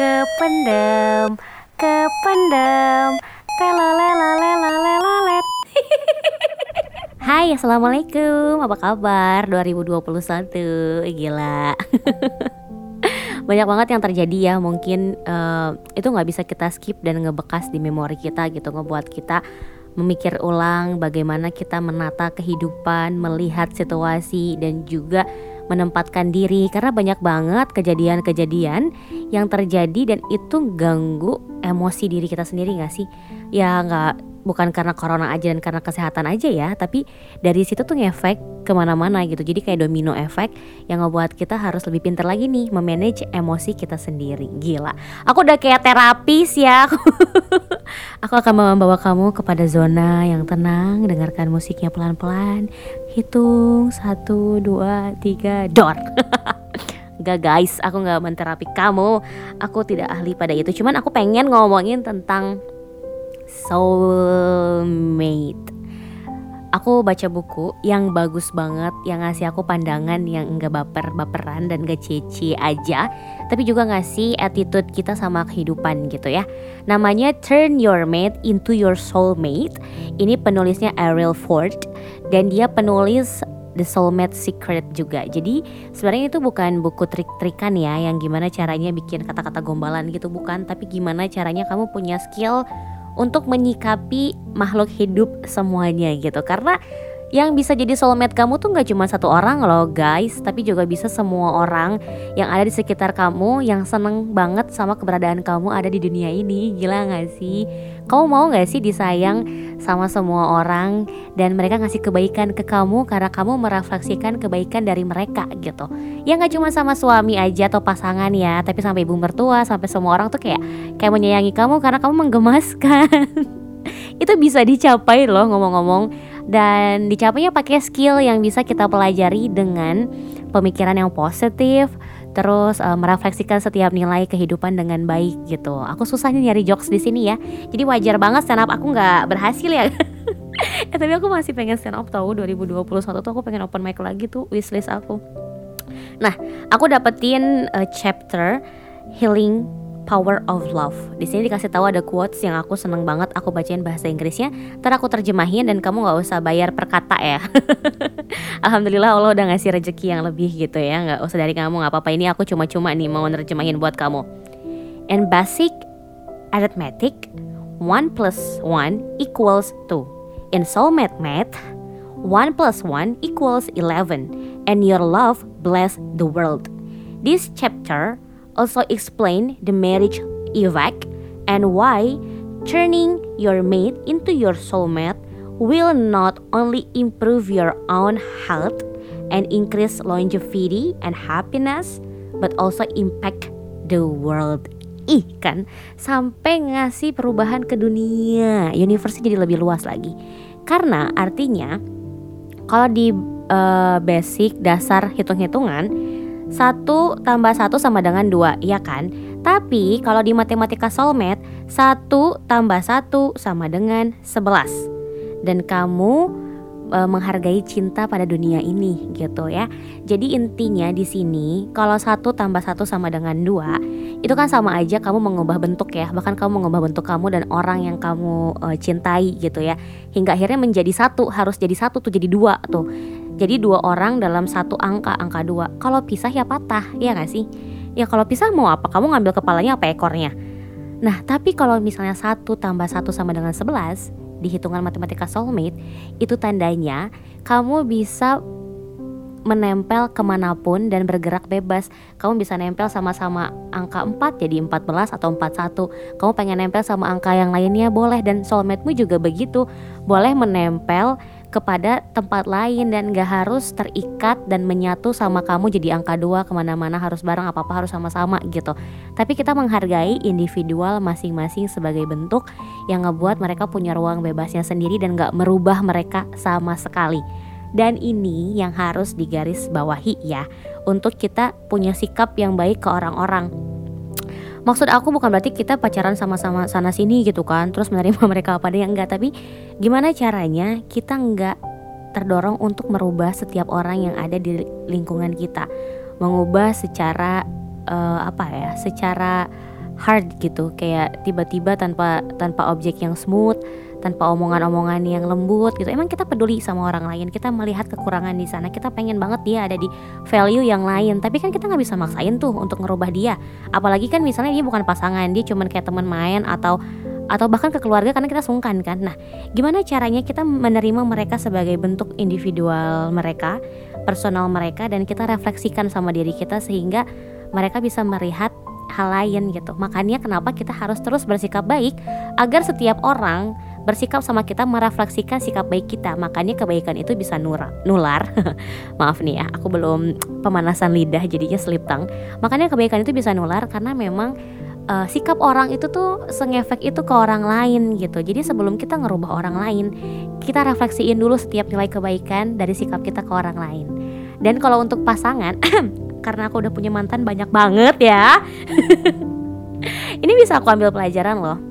kependem kependem. Telolelolelolelelet Hai assalamualaikum. Apa kabar? 2021 eh, gila. Banyak banget yang terjadi ya. Mungkin uh, itu nggak bisa kita skip dan ngebekas di memori kita gitu. Ngebuat kita memikir ulang bagaimana kita menata kehidupan melihat situasi dan juga menempatkan diri karena banyak banget kejadian-kejadian yang terjadi dan itu ganggu emosi diri kita sendiri gak sih? Ya nggak bukan karena corona aja dan karena kesehatan aja ya tapi dari situ tuh ngefek ke mana-mana gitu. Jadi kayak domino efek yang ngebuat kita harus lebih pintar lagi nih memanage emosi kita sendiri. Gila. Aku udah kayak terapis ya. Aku akan membawa kamu kepada zona yang tenang. Dengarkan musiknya pelan-pelan. Hitung. Satu dua tiga. Dor. Gak guys, aku gak menterapi kamu. Aku tidak ahli pada itu. Cuman aku pengen ngomongin tentang soulmate. Aku baca buku yang bagus banget yang ngasih aku pandangan yang enggak baper-baperan dan gak cece aja tapi juga ngasih attitude kita sama kehidupan gitu ya. Namanya Turn Your Mate into Your Soulmate. Ini penulisnya Ariel Ford dan dia penulis The Soulmate Secret juga. Jadi sebenarnya itu bukan buku trik-trikan ya yang gimana caranya bikin kata-kata gombalan gitu bukan, tapi gimana caranya kamu punya skill untuk menyikapi makhluk hidup semuanya gitu. Karena yang bisa jadi soulmate kamu tuh nggak cuma satu orang loh guys. Tapi juga bisa semua orang yang ada di sekitar kamu yang seneng banget sama keberadaan kamu ada di dunia ini. Gila gak sih kamu mau gak sih disayang sama semua orang dan mereka ngasih kebaikan ke kamu karena kamu merefleksikan kebaikan dari mereka gitu? Ya nggak cuma sama suami aja atau pasangan ya tapi sampai ibu mertua sampai semua orang tuh kayak kayak menyayangi kamu karena kamu menggemaskan. Itu bisa dicapai loh ngomong-ngomong. Dan dicapainya pakai skill yang bisa kita pelajari dengan pemikiran yang positif terus uh, merefleksikan setiap nilai kehidupan dengan baik gitu. Aku susah nih nyari jokes di sini ya. Jadi wajar banget stand up aku nggak berhasil ya. eh tapi aku masih pengen stand up tahu 2021 tuh aku pengen open mic lagi tuh wishlist aku. Nah, aku dapetin uh, chapter healing Power of Love. Di sini dikasih tahu ada quotes yang aku seneng banget aku bacain bahasa Inggrisnya. Ntar aku terjemahin dan kamu nggak usah bayar per kata ya. Alhamdulillah Allah udah ngasih rezeki yang lebih gitu ya. Nggak usah dari kamu nggak apa-apa. Ini aku cuma-cuma nih mau nerjemahin buat kamu. In basic arithmetic, one plus one equals two. In soulmate math, one plus one equals eleven. And your love bless the world. This chapter also explain the marriage evac and why turning your mate into your soulmate will not only improve your own health and increase longevity and happiness but also impact the world. Ih kan? Sampai ngasih perubahan ke dunia. Universe jadi lebih luas lagi. Karena artinya kalau di uh, basic dasar hitung-hitungan satu tambah satu sama dengan dua, iya kan? Tapi kalau di matematika soulmate, satu tambah satu sama dengan sebelas. Dan kamu e, menghargai cinta pada dunia ini gitu ya. Jadi intinya di sini kalau satu tambah satu sama dengan dua itu kan sama aja kamu mengubah bentuk ya. Bahkan kamu mengubah bentuk kamu dan orang yang kamu e, cintai gitu ya. Hingga akhirnya menjadi satu harus jadi satu tuh jadi dua tuh. Jadi dua orang dalam satu angka, angka dua. Kalau pisah ya patah, ya gak sih? Ya kalau pisah mau apa? Kamu ngambil kepalanya apa ekornya? Nah tapi kalau misalnya satu tambah satu sama dengan sebelas di hitungan matematika soulmate itu tandanya kamu bisa menempel ke mana pun dan bergerak bebas Kamu bisa nempel sama-sama angka 4 jadi 14 atau 41 Kamu pengen nempel sama angka yang lainnya boleh dan soulmate-mu juga begitu Boleh menempel kepada tempat lain dan gak harus terikat dan menyatu sama kamu jadi angka dua ke mana-mana harus bareng apa-apa harus sama-sama gitu. Tapi kita menghargai individual masing-masing sebagai bentuk yang ngebuat mereka punya ruang bebasnya sendiri dan gak merubah mereka sama sekali. Dan ini yang harus digaris bawahi ya untuk kita punya sikap yang baik ke orang-orang maksud aku bukan berarti kita pacaran sama-sama sana sini gitu kan terus menerima mereka apa yang enggak. Tapi gimana caranya kita enggak terdorong untuk merubah setiap orang yang ada di lingkungan kita. Mengubah secara uh, apa ya secara hard gitu. Kayak tiba-tiba tanpa tanpa objek yang smooth tanpa omongan-omongan yang lembut gitu. Emang kita peduli sama orang lain kita melihat kekurangan di sana kita pengen banget dia ada di value yang lain. Tapi kan kita nggak bisa maksain tuh untuk ngerubah dia. Apalagi kan misalnya dia bukan pasangan dia cuman kayak teman main atau atau bahkan ke keluarga karena kita sungkan kan. Nah gimana caranya kita menerima mereka sebagai bentuk individual mereka personal mereka dan kita refleksikan sama diri kita sehingga mereka bisa melihat hal lain gitu. Makanya kenapa kita harus terus bersikap baik agar setiap orang bersikap sama kita merefleksikan sikap baik kita. Makanya kebaikan itu bisa nura, nular. Maaf nih ya aku belum pemanasan lidah jadinya slip tang makanya kebaikan itu bisa nular karena memang uh, sikap orang itu tuh sengefek itu ke orang lain gitu. Jadi sebelum kita ngerubah orang lain kita refleksiin dulu setiap nilai kebaikan dari sikap kita ke orang lain. Dan kalau untuk pasangan karena aku udah punya mantan banyak banget ya. Ini bisa aku ambil pelajaran loh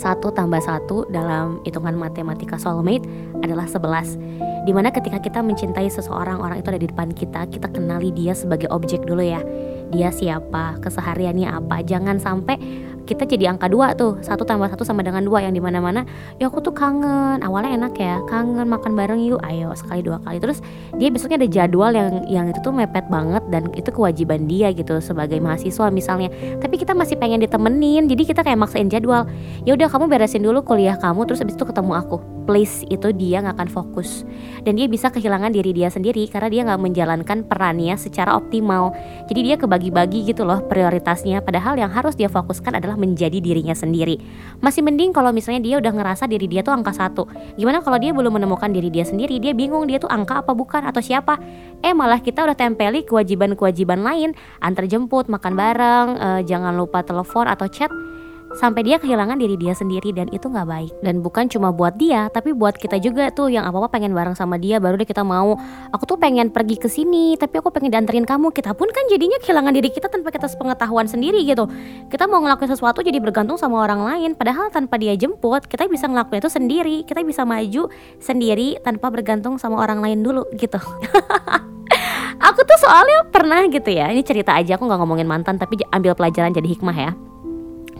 satu tambah satu dalam hitungan matematika soulmate adalah 11 Di mana ketika kita mencintai seseorang Orang itu ada di depan kita Kita kenali dia sebagai objek dulu ya. Dia siapa, kesehariannya apa. Jangan sampai kita jadi angka dua tuh. Satu tambah satu sama dengan dua yang di mana mana ya aku tuh kangen. Awalnya enak ya. Kangen makan bareng yuk. Ayo sekali dua kali. Terus dia besoknya ada jadwal yang yang itu tuh mepet banget dan itu kewajiban dia gitu sebagai mahasiswa misalnya. Tapi kita masih pengen ditemenin. Jadi kita kayak maksain jadwal. Ya udah kamu beresin dulu kuliah kamu. Terus abis itu ketemu aku. Please itu dia nggak akan fokus. Dan dia bisa kehilangan diri dia sendiri karena dia nggak menjalankan perannya secara optimal. Jadi dia kebagi-bagi gitu loh prioritasnya. Padahal yang harus dia fokuskan adalah menjadi dirinya sendiri. Masih mending kalau misalnya dia udah ngerasa diri dia tuh angka satu. Gimana kalau dia belum menemukan diri dia sendiri, dia bingung dia tuh angka apa bukan atau siapa. Eh malah kita udah tempeli kewajiban-kewajiban lain, antar jemput, makan bareng, eh, jangan lupa telepon atau chat sampai dia kehilangan diri dia sendiri dan itu nggak baik. Dan bukan cuma buat dia tapi buat kita juga tuh yang apa apa pengen bareng sama dia baru deh kita mau. Aku tuh pengen pergi ke sini tapi aku pengen dianterin kamu. Kita pun kan jadinya kehilangan diri kita tanpa kita sepengetahuan sendiri gitu. Kita mau ngelakuin sesuatu jadi bergantung sama orang lain. Padahal tanpa dia jemput kita bisa ngelakuin itu sendiri. Kita bisa maju sendiri tanpa bergantung sama orang lain dulu gitu. Aku tuh soalnya pernah gitu ya ini cerita aja aku nggak ngomongin mantan tapi ambil pelajaran jadi hikmah ya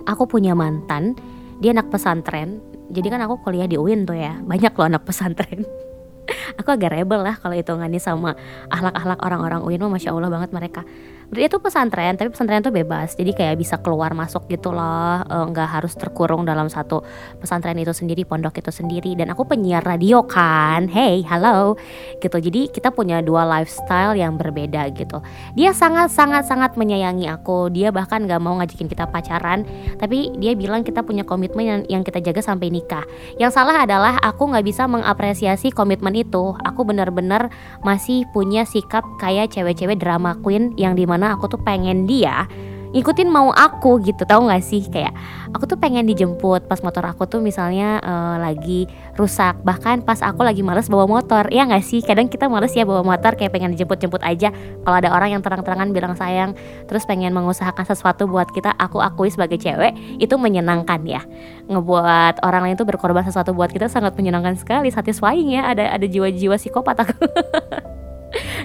aku punya mantan dia anak pesantren. Jadi kan aku kuliah di UIN tuh ya. Banyak loh anak pesantren. Aku agak rebel lah kalau hitungannya sama ahlak-ahlak orang-orang UIN mah masya Allah banget mereka dia tuh pesantren tapi pesantren tuh bebas. Jadi kayak bisa keluar masuk gitu loh. Eh, nggak e, harus terkurung dalam satu pesantren itu sendiri pondok itu sendiri. Dan aku penyiar radio kan. Hey halo. Gitu. Jadi kita punya dua lifestyle yang berbeda gitu. Dia sangat sangat sangat menyayangi aku. Dia bahkan nggak mau ngajakin kita pacaran. Tapi dia bilang kita punya komitmen yang, yang kita jaga sampai nikah. Yang salah adalah aku nggak bisa mengapresiasi komitmen itu. Aku benar-benar masih punya sikap kayak cewek-cewek drama queen yang di mana di mana aku tuh pengen dia ngikutin mau aku gitu tau gak sih? Kayak aku tuh pengen dijemput pas motor aku tuh misalnya uh, lagi rusak. Bahkan pas aku lagi males bawa motor ya gak sih? Kadang kita males ya bawa motor kayak pengen dijemput-jemput aja. Kalau ada orang yang terang-terangan bilang sayang terus pengen mengusahakan sesuatu buat kita aku akui sebagai cewek itu menyenangkan ya. Ngebuat orang lain tuh berkorban sesuatu buat kita sangat menyenangkan sekali satisfying ya. Ada ada jiwa-jiwa psikopat aku.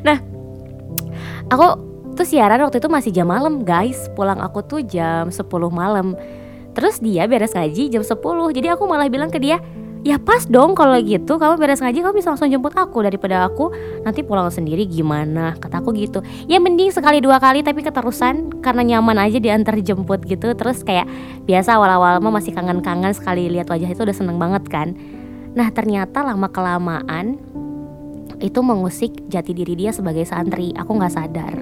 Nah aku tuh siaran waktu itu masih jam malam guys. Pulang aku tuh jam 10 malam. Terus dia beres ngaji jam 10 jadi aku malah bilang ke dia ya pas dong kalau gitu. Kamu beres ngaji kamu bisa langsung jemput aku daripada aku nanti pulang sendiri. Gimana? Kata aku gitu. Ya mending sekali dua kali tapi keterusan. Karena nyaman aja diantar jemput gitu. Terus kayak biasa awal-awal mah masih kangen-kangen sekali lihat wajah itu udah seneng banget kan. Nah ternyata lama kelamaan itu mengusik jati diri dia sebagai santri. Aku nggak sadar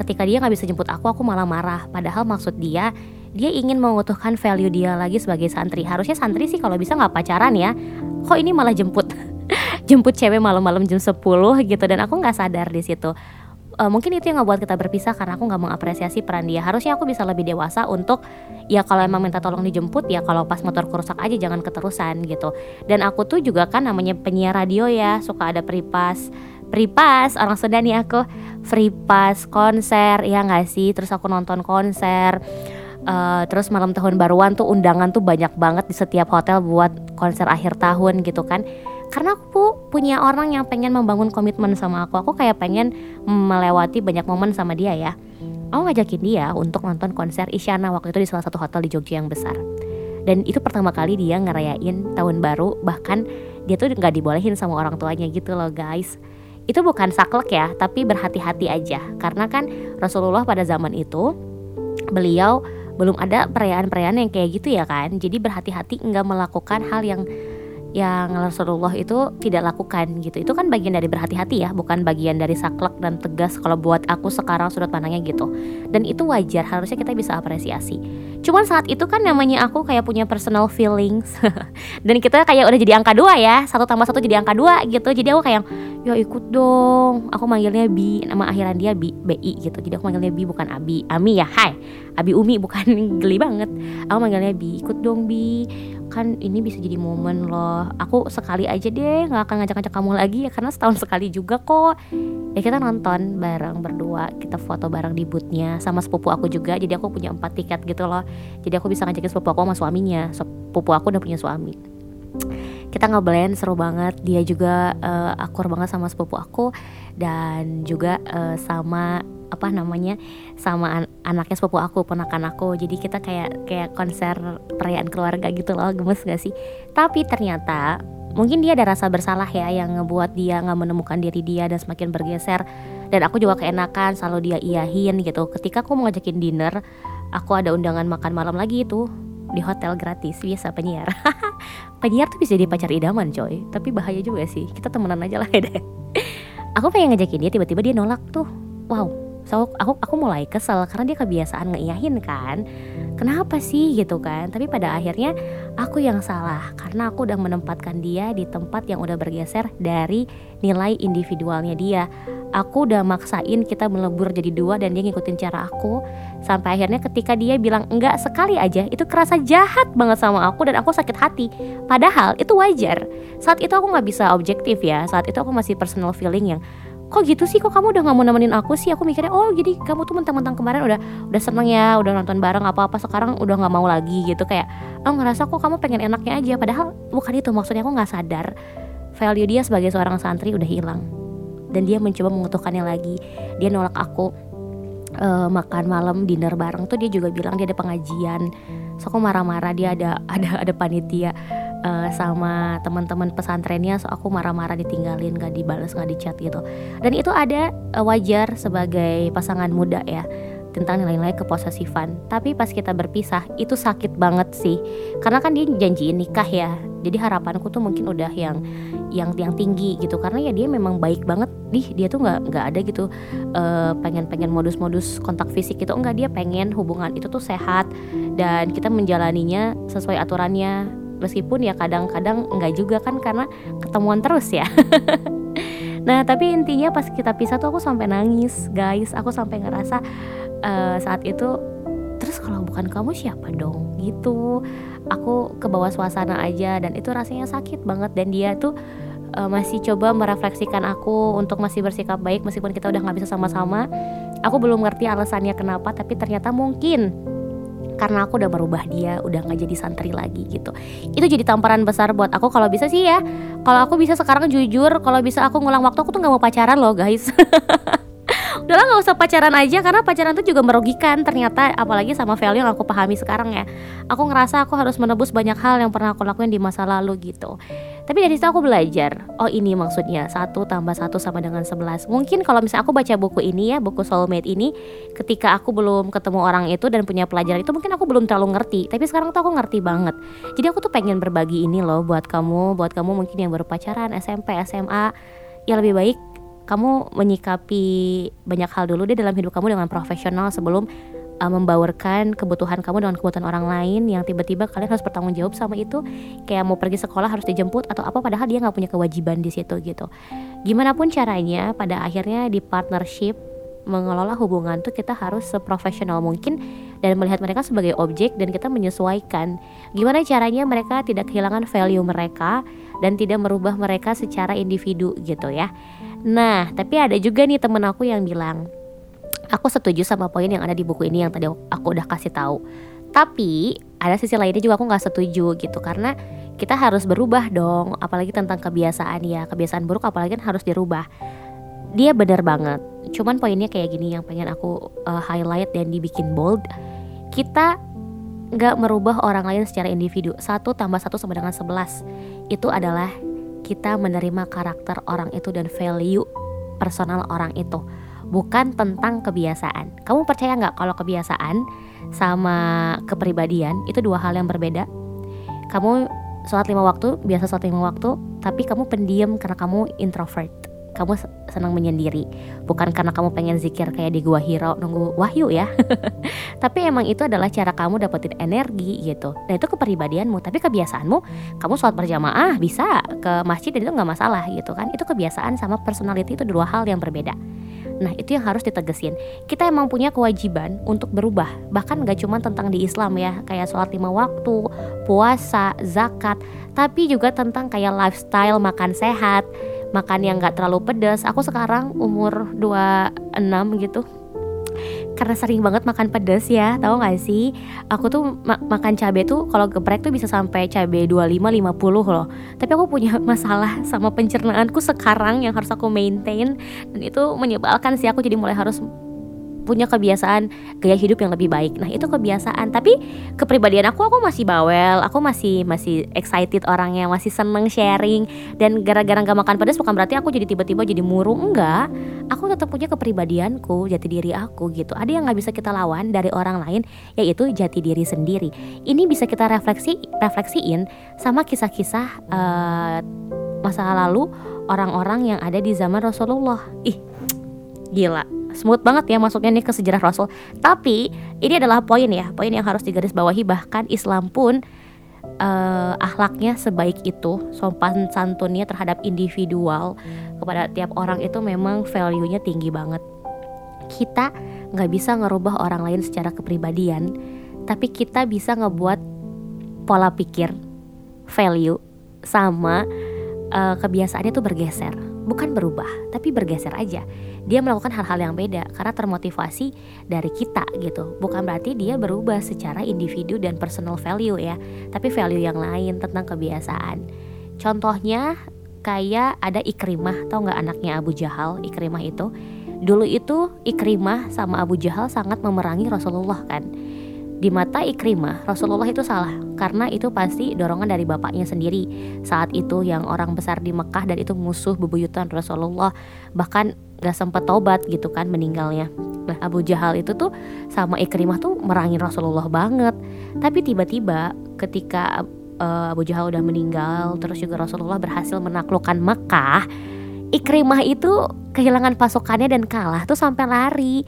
ketika dia nggak bisa jemput aku aku malah marah. Padahal maksud dia dia ingin mengutuhkan value dia lagi sebagai santri. Harusnya santri sih kalau bisa nggak pacaran ya. Kok ini malah jemput jemput cewek malam-malam jam 10 gitu dan aku nggak sadar di situ. Uh, mungkin itu yang ngebuat kita berpisah karena aku nggak mengapresiasi peran dia. Harusnya aku bisa lebih dewasa untuk ya kalau emang minta tolong dijemput ya kalau pas motor rusak aja jangan keterusan gitu. Dan aku tuh juga kan namanya penyiar radio ya suka ada peripas free pass orang Sudan nih aku. Free pass konser ya nggak sih? Terus aku nonton konser. Uh, terus malam tahun baruan tuh undangan tuh banyak banget di setiap hotel buat konser akhir tahun gitu kan. Karena aku punya orang yang pengen membangun komitmen sama aku. Aku kayak pengen melewati banyak momen sama dia ya. Aku ngajakin dia untuk nonton konser Isyana waktu itu di salah satu hotel di Jogja yang besar. Dan itu pertama kali dia ngerayain tahun baru bahkan dia tuh nggak dibolehin sama orang tuanya gitu loh guys itu bukan saklek ya tapi berhati-hati aja. Karena kan Rasulullah pada zaman itu beliau belum ada perayaan-perayaan yang kayak gitu ya kan. Jadi berhati-hati nggak melakukan hal yang yang Rasulullah itu tidak lakukan gitu. Itu kan bagian dari berhati-hati ya bukan bagian dari saklek dan tegas kalau buat aku sekarang sudut pandangnya gitu. Dan itu wajar harusnya kita bisa apresiasi. Cuman saat itu kan namanya aku kayak punya personal feelings. Dan kita kayak udah jadi angka dua ya satu tambah satu jadi angka dua gitu. Jadi aku kayak ya ikut dong. Aku manggilnya Bi nama akhiran dia Bi BI gitu. Jadi aku manggilnya Bi bukan Abi. Ami ya Hai. Abi Umi bukan geli banget. Aku manggilnya Bi ikut dong Bi kan ini bisa jadi momen loh. Aku sekali aja deh nggak akan ngajak-ngajak kamu lagi ya karena setahun sekali juga kok. Ya kita nonton bareng berdua kita foto bareng di bootnya sama sepupu aku juga. Jadi aku punya empat tiket gitu loh. Jadi aku bisa ngajakin sepupu aku sama suaminya. Sepupu aku udah punya suami kita ngeblend seru banget. Dia juga uh, akur banget sama sepupu aku dan juga uh, sama apa namanya sama an anaknya sepupu aku ponakan aku. Jadi kita kayak kayak konser perayaan keluarga gitu loh. Gemes gak sih? Tapi ternyata mungkin dia ada rasa bersalah ya yang ngebuat dia nggak menemukan diri dia dan semakin bergeser. Dan aku juga keenakan selalu dia iyahin gitu. Ketika aku mau ngajakin dinner aku ada undangan makan malam lagi itu di hotel gratis. Biasa penyiar penyiar tuh bisa jadi pacar idaman coy. Tapi bahaya juga sih. Kita temenan aja lah ya deh. Aku pengen ngajakin dia tiba-tiba dia nolak tuh. Wow so aku aku mulai kesel karena dia kebiasaan ngeiyahin kan. Kenapa sih gitu kan? Tapi pada akhirnya aku yang salah karena aku udah menempatkan dia di tempat yang udah bergeser dari nilai individualnya dia. Aku udah maksain kita melebur jadi dua dan dia ngikutin cara aku. Sampai akhirnya ketika dia bilang enggak sekali aja itu kerasa jahat banget sama aku dan aku sakit hati. Padahal itu wajar. Saat itu aku nggak bisa objektif ya. Saat itu aku masih personal feeling yang kok gitu sih? Kok kamu udah nggak mau nemenin aku sih? Aku mikirnya oh jadi kamu tuh mentang-mentang kemarin udah udah seneng ya udah nonton bareng apa apa sekarang udah nggak mau lagi gitu. Kayak oh ngerasa kok kamu pengen enaknya aja. Padahal bukan itu maksudnya aku nggak sadar value dia sebagai seorang santri udah hilang. Dan dia mencoba mengutuhkannya lagi. Dia nolak aku uh, makan malam dinner bareng tuh dia juga bilang dia ada pengajian. So aku marah-marah dia ada ada ada panitia uh, sama teman-teman pesantrennya so aku marah-marah ditinggalin gak dibales gak dicat gitu. Dan itu ada uh, wajar sebagai pasangan muda ya tentang nilai-nilai keposesifan. Tapi pas kita berpisah itu sakit banget sih. Karena kan dia janjiin nikah ya. Jadi harapanku tuh mungkin udah yang yang yang tinggi gitu. Karena ya dia memang baik banget. Nih dia tuh nggak nggak ada gitu uh, pengen pengen modus-modus kontak fisik gitu. Enggak dia pengen hubungan itu tuh sehat. Dan kita menjalaninya sesuai aturannya meskipun ya kadang-kadang enggak juga kan karena ketemuan terus ya. Nah tapi intinya pas kita pisah tuh aku sampai nangis guys. Aku sampai ngerasa uh, saat itu terus kalau bukan kamu siapa dong? Gitu. Aku ke bawah suasana aja dan itu rasanya sakit banget dan dia tuh uh, masih coba merefleksikan aku untuk masih bersikap baik meskipun kita udah nggak bisa sama-sama. Aku belum ngerti alasannya kenapa tapi ternyata mungkin karena aku udah merubah dia udah nggak jadi santri lagi gitu. Itu jadi tamparan besar buat aku. Kalau bisa sih ya kalau aku bisa sekarang jujur kalau bisa aku ngulang waktu aku tuh nggak mau pacaran loh guys. Udahlah nggak usah pacaran aja karena pacaran tuh juga merugikan ternyata apalagi sama value yang aku pahami sekarang ya. Aku ngerasa aku harus menebus banyak hal yang pernah aku lakuin di masa lalu gitu tapi dari situ aku belajar. Oh ini maksudnya. Satu tambah satu sama dengan sebelas. Mungkin kalau misalnya aku baca buku ini ya buku soulmate ini ketika aku belum ketemu orang itu dan punya pelajaran itu mungkin aku belum terlalu ngerti. Tapi sekarang tuh aku ngerti banget. Jadi aku tuh pengen berbagi ini loh buat kamu buat kamu mungkin yang baru pacaran SMP SMA ya lebih baik kamu menyikapi banyak hal dulu deh dalam hidup kamu dengan profesional sebelum uh, membaurkan kebutuhan kamu dengan kebutuhan orang lain yang tiba-tiba kalian harus bertanggung jawab sama itu. Kayak mau pergi sekolah harus dijemput atau apa padahal dia nggak punya kewajiban di situ gitu. Gimana pun caranya pada akhirnya di partnership mengelola hubungan tuh kita harus seprofesional mungkin dan melihat mereka sebagai objek dan kita menyesuaikan. Gimana caranya mereka tidak kehilangan value mereka dan tidak merubah mereka secara individu gitu ya. Nah, tapi ada juga nih temen aku yang bilang, aku setuju sama poin yang ada di buku ini yang tadi aku udah kasih tahu. Tapi ada sisi lainnya juga aku nggak setuju gitu karena kita harus berubah dong apalagi tentang kebiasaan ya. Kebiasaan buruk apalagi kan harus dirubah. Dia benar banget. Cuman poinnya kayak gini yang pengen aku uh, highlight dan dibikin bold. Kita nggak merubah orang lain secara individu. Satu tambah satu sama dengan sebelas. Itu adalah kita menerima karakter orang itu dan value personal orang itu bukan tentang kebiasaan. Kamu percaya nggak kalau kebiasaan sama kepribadian itu dua hal yang berbeda? Kamu sholat lima waktu biasa sholat lima waktu tapi kamu pendiam karena kamu introvert. Kamu senang menyendiri. Bukan karena kamu pengen zikir kayak di gua hiro nunggu wahyu ya. Tapi emang itu adalah cara kamu dapetin energi gitu. Dan itu kepribadianmu tapi kebiasaanmu kamu sholat berjamaah bisa. Ke masjid dan itu nggak masalah gitu kan. Itu kebiasaan sama personality itu dua hal yang berbeda Nah itu yang harus ditegesin. Kita emang punya kewajiban untuk berubah. Bahkan gak cuma tentang di Islam ya Kayak sholat lima waktu, puasa, zakat Tapi juga tentang kayak lifestyle, makan sehat Makan yang gak terlalu pedas Aku sekarang umur 26 gitu karena sering banget makan pedas ya tahu gak sih? Aku tuh ma makan cabai tuh kalau geprek tuh bisa sampai cabai 25 50 loh. Tapi aku punya masalah sama pencernaanku sekarang yang harus aku maintain dan itu menyebalkan sih aku jadi mulai harus punya kebiasaan gaya hidup yang lebih baik. Nah, itu kebiasaan. Tapi kepribadian aku aku masih bawel, aku masih masih excited orangnya, masih seneng sharing dan gara-gara gak makan pedas bukan berarti aku jadi tiba-tiba jadi murung enggak. Aku tetap punya kepribadianku, jati diri aku gitu. Ada yang nggak bisa kita lawan dari orang lain yaitu jati diri sendiri. Ini bisa kita refleksi refleksiin sama kisah-kisah uh, masa lalu orang-orang yang ada di zaman Rasulullah. Ih, gila smooth banget ya masuknya nih ke sejarah Rasul. Tapi ini adalah poin ya, poin yang harus digarisbawahi bahkan Islam pun uh, akhlaknya sebaik itu, sopan santunnya terhadap individual kepada tiap orang itu memang value-nya tinggi banget. Kita nggak bisa ngerubah orang lain secara kepribadian, tapi kita bisa ngebuat pola pikir, value sama uh, kebiasaannya tuh bergeser bukan berubah, tapi bergeser aja. Dia melakukan hal-hal yang beda karena termotivasi dari kita gitu. Bukan berarti dia berubah secara individu dan personal value ya, tapi value yang lain tentang kebiasaan. Contohnya kayak ada Ikrimah, tau nggak anaknya Abu Jahal? Ikrimah itu dulu itu Ikrimah sama Abu Jahal sangat memerangi Rasulullah kan di mata Ikrimah, Rasulullah itu salah karena itu pasti dorongan dari bapaknya sendiri. Saat itu yang orang besar di Mekah dan itu musuh bebuyutan Rasulullah, bahkan gak sempat tobat gitu kan meninggalnya. Nah Abu Jahal itu tuh sama Ikrimah tuh merangin Rasulullah banget. Tapi tiba-tiba ketika uh, Abu Jahal udah meninggal, terus juga Rasulullah berhasil menaklukkan Mekah, Ikrimah itu kehilangan pasukannya dan kalah tuh sampai lari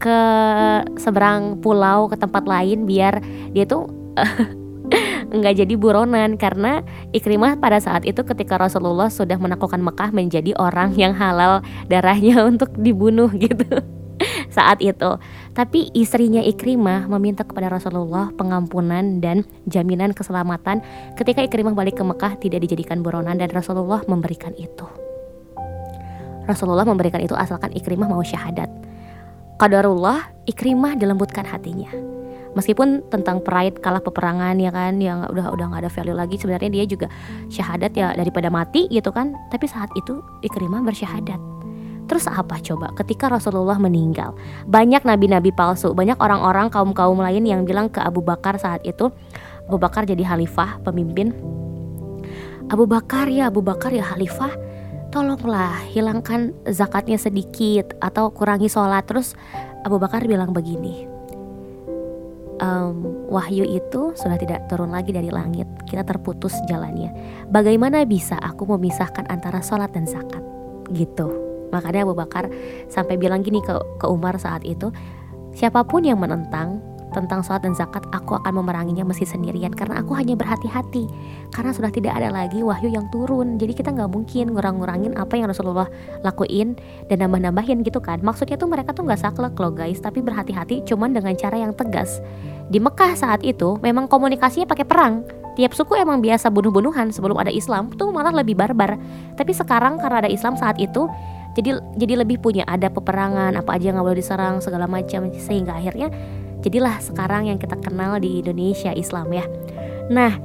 ke seberang pulau ke tempat lain biar dia tuh nggak jadi buronan karena Ikrimah pada saat itu ketika Rasulullah sudah menaklukkan Mekah menjadi orang yang halal darahnya untuk dibunuh gitu saat itu. Tapi istrinya Ikrimah meminta kepada Rasulullah pengampunan dan jaminan keselamatan ketika Ikrimah balik ke Mekah tidak dijadikan buronan dan Rasulullah memberikan itu. Rasulullah memberikan itu asalkan Ikrimah mau syahadat. Qadarullah Ikrimah dilembutkan hatinya. Meskipun tentang pride kalah peperangan ya kan yang udah udah nggak ada value lagi sebenarnya dia juga syahadat ya daripada mati gitu kan. Tapi saat itu Ikrimah bersyahadat. Terus apa coba? Ketika Rasulullah meninggal Banyak nabi-nabi palsu Banyak orang-orang kaum-kaum lain yang bilang ke Abu Bakar saat itu Abu Bakar jadi khalifah, pemimpin. Abu Bakar ya Abu Bakar ya khalifah tolonglah hilangkan zakatnya sedikit atau kurangi sholat. Terus Abu Bakar bilang begini um, wahyu itu sudah tidak turun lagi dari langit. Kita terputus jalannya. Bagaimana bisa aku memisahkan antara sholat dan zakat? Gitu. Makanya Abu Bakar sampai bilang gini ke, ke Umar saat itu siapa pun yang menentang tentang sholat dan zakat aku akan memeranginya meski sendirian. Karena aku hanya berhati-hati. Karena sudah tidak ada lagi wahyu yang turun. Jadi kita nggak mungkin ngurang-ngurangin apa yang Rasulullah lakuin dan nambah-nambahin gitu kan. Maksudnya tuh mereka tuh nggak saklek loh guys. Tapi berhati-hati cuman dengan cara yang tegas. Di Mekah saat itu memang komunikasinya pakai perang. Tiap suku emang biasa bunuh-bunuhan sebelum ada Islam tuh malah lebih barbar. Tapi sekarang karena ada Islam saat itu jadi jadi lebih punya ada peperangan apa aja nggak boleh diserang segala macam. Sehingga akhirnya jadilah sekarang yang kita kenal di Indonesia Islam ya. Nah,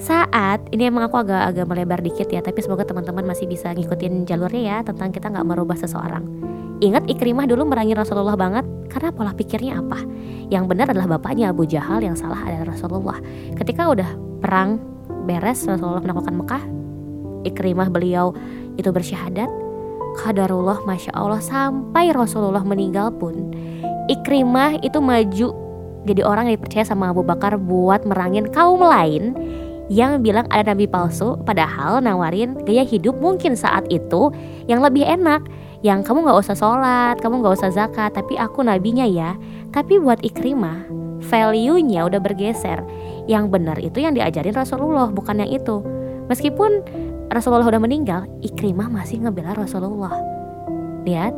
saat ini emang aku agak agak melebar dikit ya tapi semoga teman-teman masih bisa ngikutin jalurnya ya tentang kita nggak merubah seseorang. Ingat Ikrimah dulu merangi Rasulullah banget karena pola pikirnya apa? Yang benar adalah bapaknya Abu Jahal yang salah adalah Rasulullah. Ketika udah perang beres Rasulullah menaklukkan Mekah Ikrimah beliau itu bersyahadat Kadarullah Masya Allah sampai Rasulullah meninggal pun Ikrimah itu maju jadi orang yang dipercaya sama Abu Bakar buat merangin kaum lain yang bilang ada nabi palsu padahal nawarin gaya hidup mungkin saat itu yang lebih enak. Yang kamu nggak usah sholat kamu nggak usah zakat tapi aku nabinya ya. Tapi buat Ikrimah value-nya udah bergeser. Yang benar itu yang diajarin Rasulullah bukan yang itu. Meskipun Rasulullah udah meninggal Ikrimah masih ngebela Rasulullah. Lihat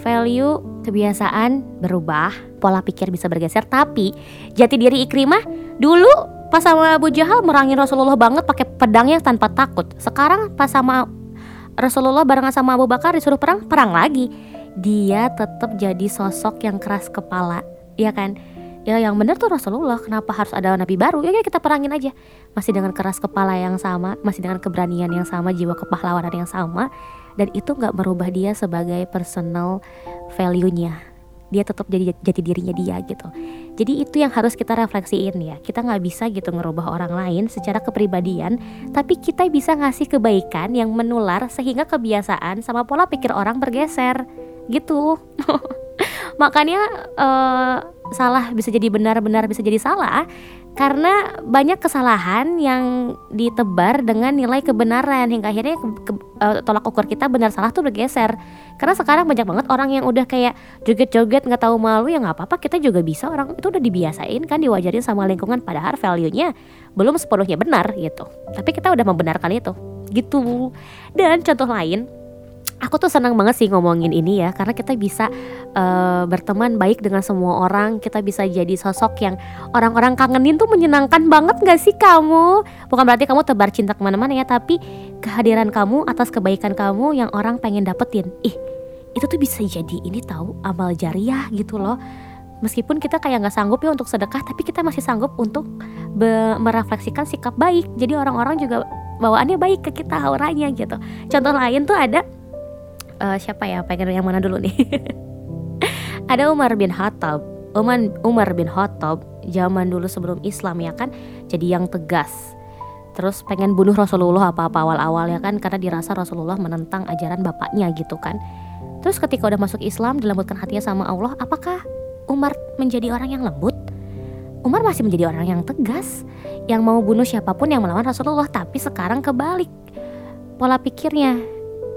value kebiasaan berubah pola pikir bisa bergeser tapi jati diri Ikrimah dulu Pas sama Abu Jahal merangin Rasulullah banget pakai pedangnya tanpa takut. Sekarang pas sama Rasulullah barengan sama Abu Bakar disuruh perang, perang lagi. Dia tetap jadi sosok yang keras kepala, ya kan? Ya yang benar tuh Rasulullah, kenapa harus ada nabi baru? Ya, ya kita perangin aja. Masih dengan keras kepala yang sama, masih dengan keberanian yang sama, jiwa kepahlawanan yang sama dan itu nggak merubah dia sebagai personal value-nya. Dia tetap jadi jati dirinya dia gitu. Jadi itu yang harus kita refleksiin ya. Kita nggak bisa gitu ngerubah orang lain secara kepribadian tapi kita bisa ngasih kebaikan yang menular sehingga kebiasaan sama pola pikir orang bergeser gitu. Makanya uh, salah bisa jadi benar benar bisa jadi salah karena banyak kesalahan yang ditebar dengan nilai kebenaran hingga akhirnya ke, ke, uh, tolak ukur kita benar salah tuh bergeser karena sekarang banyak banget orang yang udah kayak joget-joget nggak tahu malu ya nggak apa-apa kita juga bisa. Orang itu udah dibiasain kan diwajarin sama lingkungan padahal value-nya belum sepenuhnya benar gitu. Tapi kita udah membenarkan itu. Gitu. Dan contoh lain aku tuh senang banget sih ngomongin ini ya karena kita bisa uh, berteman baik dengan semua orang. Kita bisa jadi sosok yang orang-orang kangenin tuh menyenangkan banget gak sih kamu? Bukan berarti kamu tebar cinta ke mana-mana ya tapi kehadiran kamu atas kebaikan kamu yang orang pengen dapetin. Ih itu tuh bisa jadi ini tahu amal jariah gitu loh. Meskipun kita kayak nggak sanggup ya untuk sedekah tapi kita masih sanggup untuk merefleksikan sikap baik. Jadi orang-orang juga bawaannya baik ke kita auranya gitu. Contoh lain tuh ada uh, siapa ya? Pengen yang mana dulu nih? Ada Umar bin Khattab. Umar Umar bin Khattab zaman dulu sebelum Islam ya kan? Jadi yang tegas. Terus pengen bunuh Rasulullah apa-apa awal-awal ya kan? Karena dirasa Rasulullah menentang ajaran bapaknya gitu kan? Terus ketika udah masuk Islam dilembutkan hatinya sama Allah apakah Umar menjadi orang yang lembut? Umar masih menjadi orang yang tegas. Yang mau bunuh siapa pun yang melawan Rasulullah tapi sekarang kebalik pola pikirnya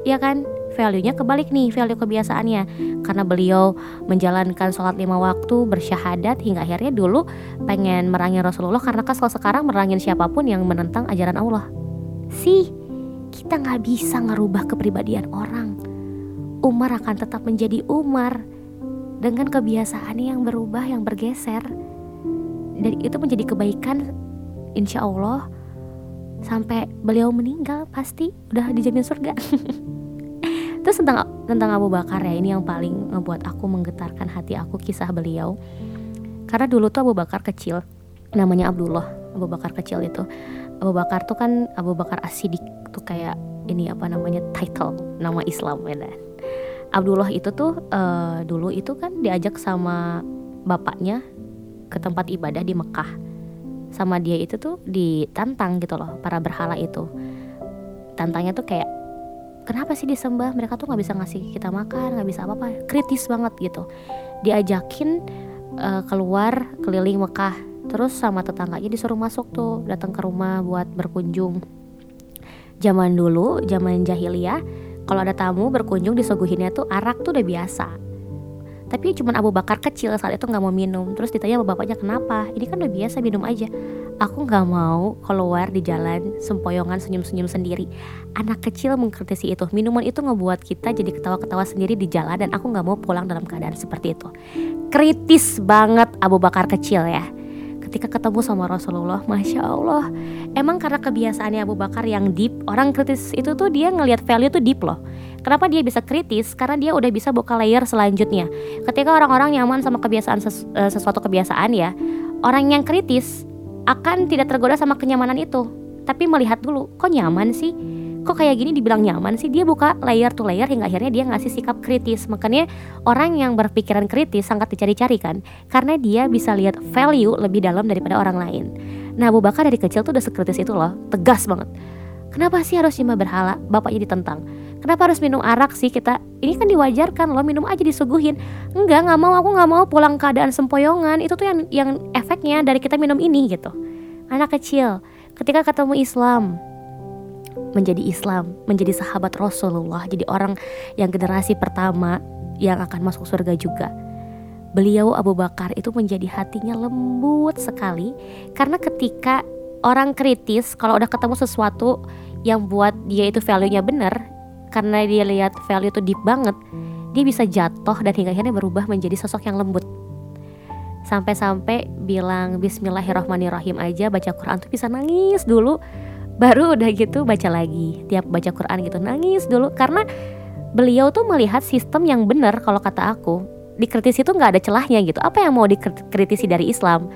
ya kan value-nya kebalik nih value kebiasaannya. Karena beliau menjalankan sholat lima waktu bersyahadat hingga akhirnya dulu pengen merangin Rasulullah karena kesel sekarang merangin siapa pun yang menentang ajaran Allah. Sih kita nggak bisa ngerubah kepribadian orang. Umar akan tetap menjadi Umar dengan kebiasaannya yang berubah yang bergeser. Dan itu menjadi kebaikan insya Allah. Sampai beliau meninggal pasti udah dijamin surga Terus tentang tentang Abu Bakar ya ini yang paling ngebuat aku menggetarkan hati aku kisah beliau. Karena dulu tuh Abu Bakar kecil, namanya Abdullah. Abu Bakar kecil itu. Abu Bakar tuh kan Abu Bakar Asidik tuh kayak ini apa namanya title nama Islam ya. Abdullah itu tuh uh, dulu itu kan diajak sama bapaknya ke tempat ibadah di Mekah. Sama dia itu tuh ditantang gitu loh para berhala itu. Tantangnya tuh kayak kenapa sih disembah? Mereka tuh nggak bisa ngasih kita makan nggak bisa apa-apa. Kritis banget gitu. Diajakin uh, keluar keliling Mekah. Terus sama tetangganya disuruh masuk tuh datang ke rumah buat berkunjung. Zaman dulu zaman jahiliyah kalau ada tamu berkunjung disuguhinnya tuh arak tuh udah biasa tapi cuma Abu Bakar kecil saat itu nggak mau minum. Terus ditanya sama bapaknya kenapa? Ini kan udah biasa minum aja. Aku nggak mau keluar di jalan sempoyongan senyum-senyum sendiri. Anak kecil mengkritisi itu. Minuman itu ngebuat kita jadi ketawa-ketawa sendiri di jalan dan aku nggak mau pulang dalam keadaan seperti itu. Kritis banget Abu Bakar kecil ya ketika ketemu sama Rasulullah Masya Allah emang karena kebiasaannya Abu Bakar yang deep orang kritis itu tuh dia ngelihat value tuh deep loh Kenapa dia bisa kritis? Karena dia udah bisa buka layer selanjutnya. Ketika orang-orang nyaman sama kebiasaan ses, uh, sesuatu kebiasaan ya, orang yang kritis akan tidak tergoda sama kenyamanan itu tapi melihat dulu kok nyaman sih kok kayak gini dibilang nyaman sih? Dia buka layer to layer hingga akhirnya dia ngasih sikap kritis. Makanya orang yang berpikiran kritis sangat dicari-cari kan karena dia bisa lihat value lebih dalam daripada orang lain. Nah Abu Bakar dari kecil tuh udah sekritis itu loh tegas banget. Kenapa sih harus nyembah berhala? Bapaknya ditentang. Kenapa harus minum arak sih kita? Ini kan diwajarkan loh minum aja disuguhin. Enggak nggak mau aku nggak mau pulang keadaan sempoyongan. Itu tuh yang yang efeknya dari kita minum ini gitu. Anak kecil ketika ketemu Islam menjadi Islam, menjadi sahabat Rasulullah, jadi orang yang generasi pertama yang akan masuk surga juga. Beliau Abu Bakar itu menjadi hatinya lembut sekali karena ketika orang kritis kalau udah ketemu sesuatu yang buat dia itu value-nya benar karena dia lihat value itu deep banget, dia bisa jatuh dan hingga akhirnya berubah menjadi sosok yang lembut. Sampai-sampai bilang bismillahirrahmanirrahim aja baca Quran tuh bisa nangis dulu baru udah gitu baca lagi. Tiap baca Quran gitu nangis dulu. Karena beliau tuh melihat sistem yang benar kalau kata aku. Dikritisi itu nggak ada celahnya gitu. Apa yang mau dikritisi dari Islam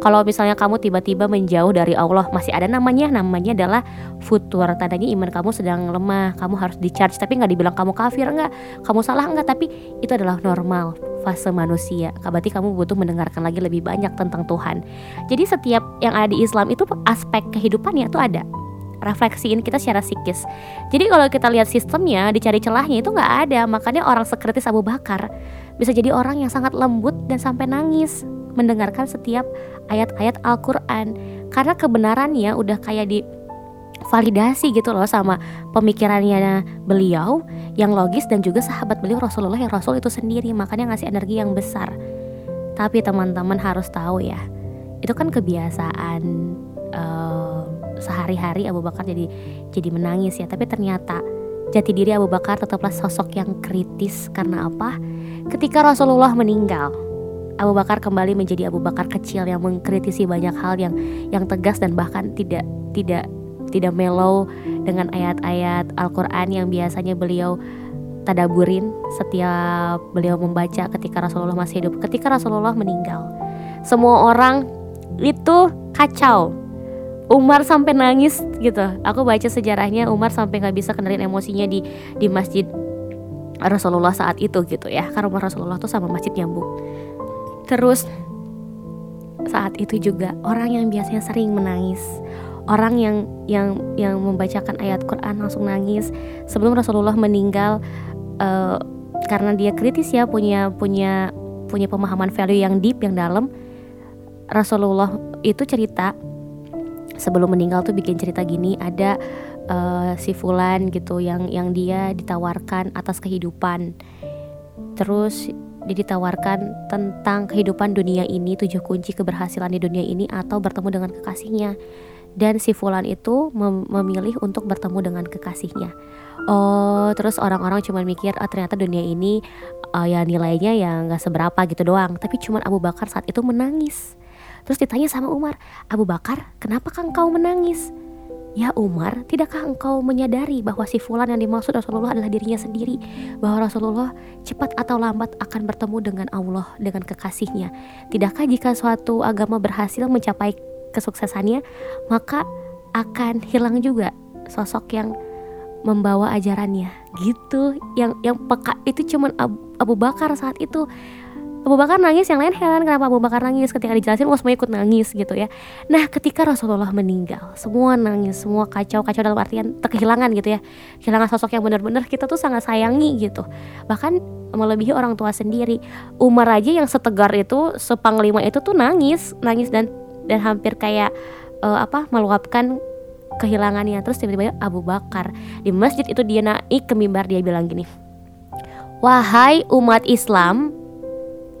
kalau misalnya kamu tiba-tiba menjauh dari Allah masih ada namanya namanya adalah futur. Tandanya iman kamu sedang lemah kamu harus di charge tapi nggak dibilang kamu kafir nggak. Kamu salah nggak. Tapi itu adalah normal fase manusia. Berarti kamu butuh mendengarkan lagi lebih banyak tentang Tuhan. Jadi setiap yang ada di Islam itu aspek kehidupannya itu ada. Refleksiin kita secara psikis. Jadi kalau kita lihat sistemnya, dicari celahnya itu nggak ada. Makanya orang sekritis Abu Bakar bisa jadi orang yang sangat lembut dan sampai nangis mendengarkan setiap ayat-ayat Al-Quran. Karena kebenarannya udah kayak di validasi gitu loh sama pemikirannya beliau yang logis dan juga sahabat beliau Rasulullah yang Rasul itu sendiri. Makanya ngasih energi yang besar. Tapi teman-teman harus tahu ya itu kan kebiasaan uh, sehari-hari Abu Bakar jadi jadi menangis ya. Tapi ternyata jati diri Abu Bakar tetaplah sosok yang kritis. Karena apa? Ketika Rasulullah meninggal Abu Bakar kembali menjadi Abu Bakar kecil yang mengkritisi banyak hal yang yang tegas dan bahkan tidak tidak tidak mellow dengan ayat-ayat Al-Qur'an yang biasanya beliau tadaburin setiap beliau membaca ketika Rasulullah masih hidup. Ketika Rasulullah meninggal, semua orang itu kacau Umar sampai nangis gitu. Aku baca sejarahnya Umar sampai nggak bisa kenalin emosinya di di masjid Rasulullah saat itu gitu ya. Karena Umar Rasulullah tuh sama masjid nyambung. Terus. Saat itu juga orang yang biasanya sering menangis, orang yang yang yang membacakan ayat Quran langsung nangis. Sebelum Rasulullah meninggal uh, karena dia kritis ya punya punya punya pemahaman value yang deep yang dalam. Rasulullah itu cerita sebelum meninggal tuh bikin cerita gini ada uh, si Fulan gitu yang yang dia ditawarkan atas kehidupan. Terus dia ditawarkan tentang kehidupan dunia ini tujuh kunci keberhasilan di dunia ini atau bertemu dengan kekasihnya. Dan si Fulan itu mem memilih untuk bertemu dengan kekasihnya. Oh terus orang-orang cuma mikir oh ternyata dunia ini uh, ya nilainya ya nggak seberapa gitu doang. Tapi cuma Abu Bakar saat itu menangis. Terus ditanya sama Umar, Abu Bakar, kenapa engkau menangis? Ya Umar, tidakkah engkau menyadari bahwa si fulan yang dimaksud Rasulullah adalah dirinya sendiri? Bahwa Rasulullah cepat atau lambat akan bertemu dengan Allah, dengan kekasihnya. Tidakkah jika suatu agama berhasil mencapai kesuksesannya, maka akan hilang juga sosok yang membawa ajarannya gitu yang yang peka itu cuman Abu, Abu Bakar saat itu Abu Bakar nangis yang lain heran kenapa Abu Bakar nangis? Ketika dijelasin wah semua ikut nangis gitu ya. Nah ketika Rasulullah meninggal semua nangis semua kacau kacau dalam artian kehilangan gitu ya. Kehilangan sosok yang benar-benar kita tuh sangat sayangi gitu. Bahkan melebihi orang tua sendiri. Umar aja yang setegar itu sepanglima itu tuh nangis nangis dan dan hampir kayak uh, apa meluapkan kehilangannya. Terus tiba-tiba Abu Bakar di masjid itu dia naik ke mimbar dia bilang gini Wahai umat Islam,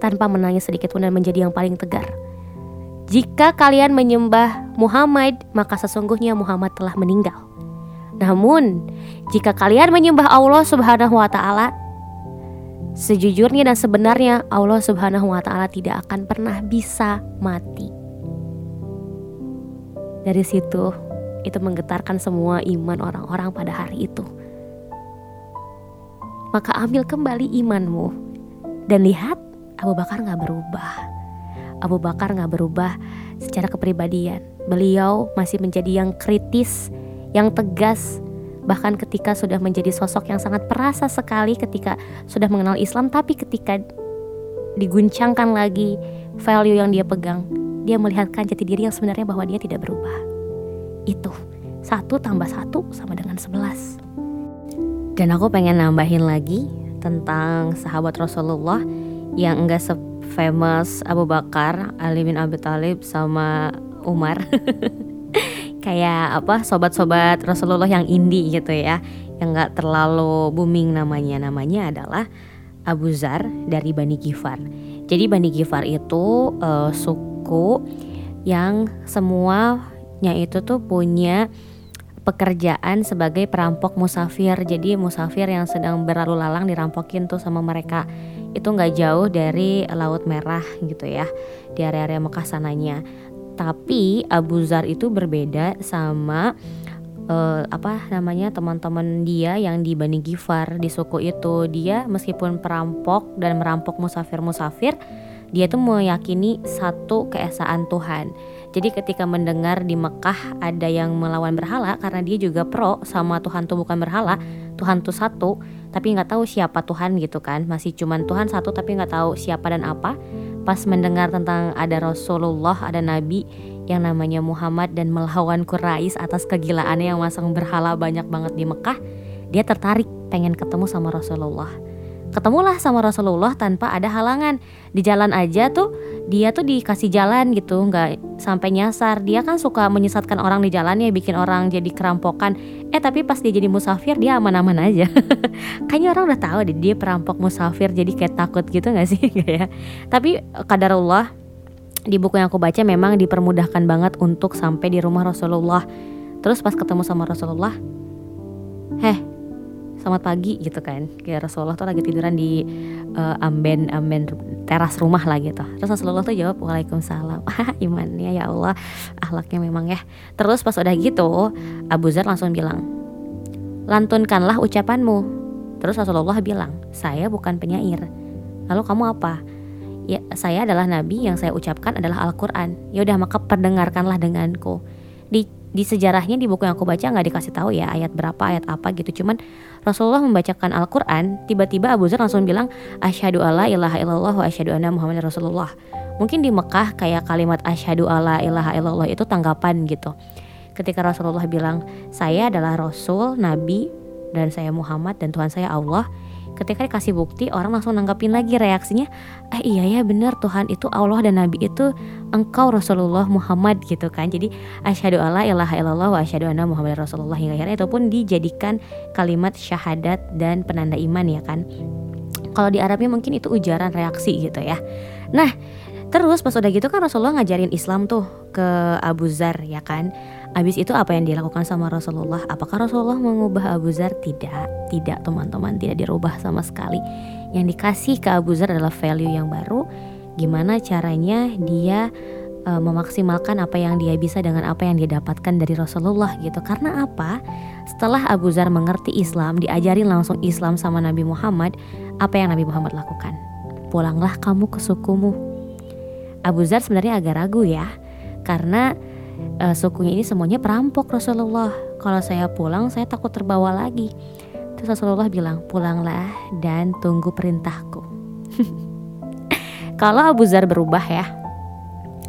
tanpa menangis sedikit pun dan menjadi yang paling tegar. Jika kalian menyembah Muhammad, maka sesungguhnya Muhammad telah meninggal. Namun, jika kalian menyembah Allah Subhanahu wa taala, sejujurnya dan sebenarnya Allah Subhanahu wa taala tidak akan pernah bisa mati. Dari situ, itu menggetarkan semua iman orang-orang pada hari itu. Maka ambil kembali imanmu dan lihat Abu Bakar nggak berubah. Abu Bakar nggak berubah secara kepribadian. Beliau masih menjadi yang kritis, yang tegas, bahkan ketika sudah menjadi sosok yang sangat perasa sekali ketika sudah mengenal Islam, tapi ketika diguncangkan lagi value yang dia pegang, dia melihatkan jati diri yang sebenarnya bahwa dia tidak berubah. Itu satu tambah satu sama dengan sebelas. Dan aku pengen nambahin lagi tentang sahabat Rasulullah yang enggak se-famous Abu Bakar, Ali bin Abi Thalib sama Umar. Kayak apa sobat-sobat Rasulullah yang indie gitu ya, yang enggak terlalu booming namanya. Namanya adalah Abu Zar dari Bani Gifar. Jadi Bani Gifar itu uh, suku yang semuanya itu tuh punya pekerjaan sebagai perampok musafir. Jadi musafir yang sedang berlalu lalang dirampokin tuh sama mereka. Itu nggak jauh dari Laut Merah gitu ya, di area-area Mekah sananya. Tapi Abu Zar itu berbeda sama uh, apa namanya teman-teman dia yang di Bani Gifar di suku itu. Dia meskipun perampok dan merampok musafir-musafir, dia tuh meyakini satu keesaan Tuhan. Jadi ketika mendengar di Mekah ada yang melawan berhala karena dia juga pro sama Tuhan tuh bukan berhala, Tuhan tuh satu, tapi nggak tahu siapa Tuhan gitu kan, masih cuman Tuhan satu tapi nggak tahu siapa dan apa. Pas mendengar tentang ada Rasulullah, ada Nabi yang namanya Muhammad dan melawan Quraisy atas kegilaannya yang masang berhala banyak banget di Mekah, dia tertarik pengen ketemu sama Rasulullah ketemulah sama Rasulullah tanpa ada halangan. Di jalan aja tuh dia tuh dikasih jalan gitu nggak sampai nyasar. Dia kan suka menyesatkan orang di jalan ya bikin orang jadi kerampokan. Eh tapi pas dia jadi musafir dia aman-aman aja. Kayaknya orang udah tahu deh dia perampok musafir jadi kayak takut gitu nggak sih? Ya? Tapi kadarullah di buku yang aku baca memang dipermudahkan banget untuk sampai di rumah Rasulullah. Terus pas ketemu sama Rasulullah heh selamat pagi gitu kan. Kayak Rasulullah tuh lagi tiduran di uh, amben amben teras rumah lah gitu. Terus Rasulullah tuh jawab waalaikumsalam. Imannya ya Allah. Ahlaknya memang ya. Terus pas udah gitu Abu Zar langsung bilang lantunkanlah ucapanmu. Terus Rasulullah bilang saya bukan penyair. Lalu kamu apa? Ya saya adalah nabi yang saya ucapkan adalah Al-Qur'an. Ya udah maka perdengarkanlah denganku. Di di sejarahnya di buku yang aku baca nggak dikasih tahu ya ayat berapa ayat apa gitu. Cuman Rasulullah membacakan Al-Quran tiba-tiba Abu Zar langsung bilang asyhadu alla ilaha illallah wa asyhadu anna muhammad rasulullah. Mungkin di Mekah kayak kalimat asyhadu alla ilaha illallah itu tanggapan gitu. Ketika Rasulullah bilang saya adalah Rasul Nabi dan saya Muhammad dan Tuhan saya Allah ketika dikasih bukti orang langsung nanggapin lagi reaksinya eh iya ya benar Tuhan itu Allah dan Nabi itu engkau Rasulullah Muhammad gitu kan. Jadi asyhadu alla ilaha illallah wa asyhadu anna Muhammad Rasulullah hingga akhirnya itu pun dijadikan kalimat syahadat dan penanda iman ya kan. Kalau di Arabnya mungkin itu ujaran reaksi gitu ya. Nah terus pas udah gitu kan Rasulullah ngajarin Islam tuh ke Abu Zar ya kan Abis itu apa yang dilakukan sama Rasulullah? Apakah Rasulullah mengubah Abu Zar? Tidak, tidak teman-teman, tidak dirubah sama sekali. Yang dikasih ke Abu Zar adalah value yang baru. Gimana caranya dia uh, memaksimalkan apa yang dia bisa dengan apa yang dia dapatkan dari Rasulullah gitu. Karena apa? Setelah Abu Zar mengerti Islam, diajarin langsung Islam sama Nabi Muhammad, apa yang Nabi Muhammad lakukan? Pulanglah kamu ke sukumu. Abu Zar sebenarnya agak ragu ya, karena uh, sukunya ini semuanya perampok Rasulullah. Kalau saya pulang saya takut terbawa lagi. Terus Rasulullah bilang, pulanglah dan tunggu perintahku. Kalau Abu Zar berubah ya,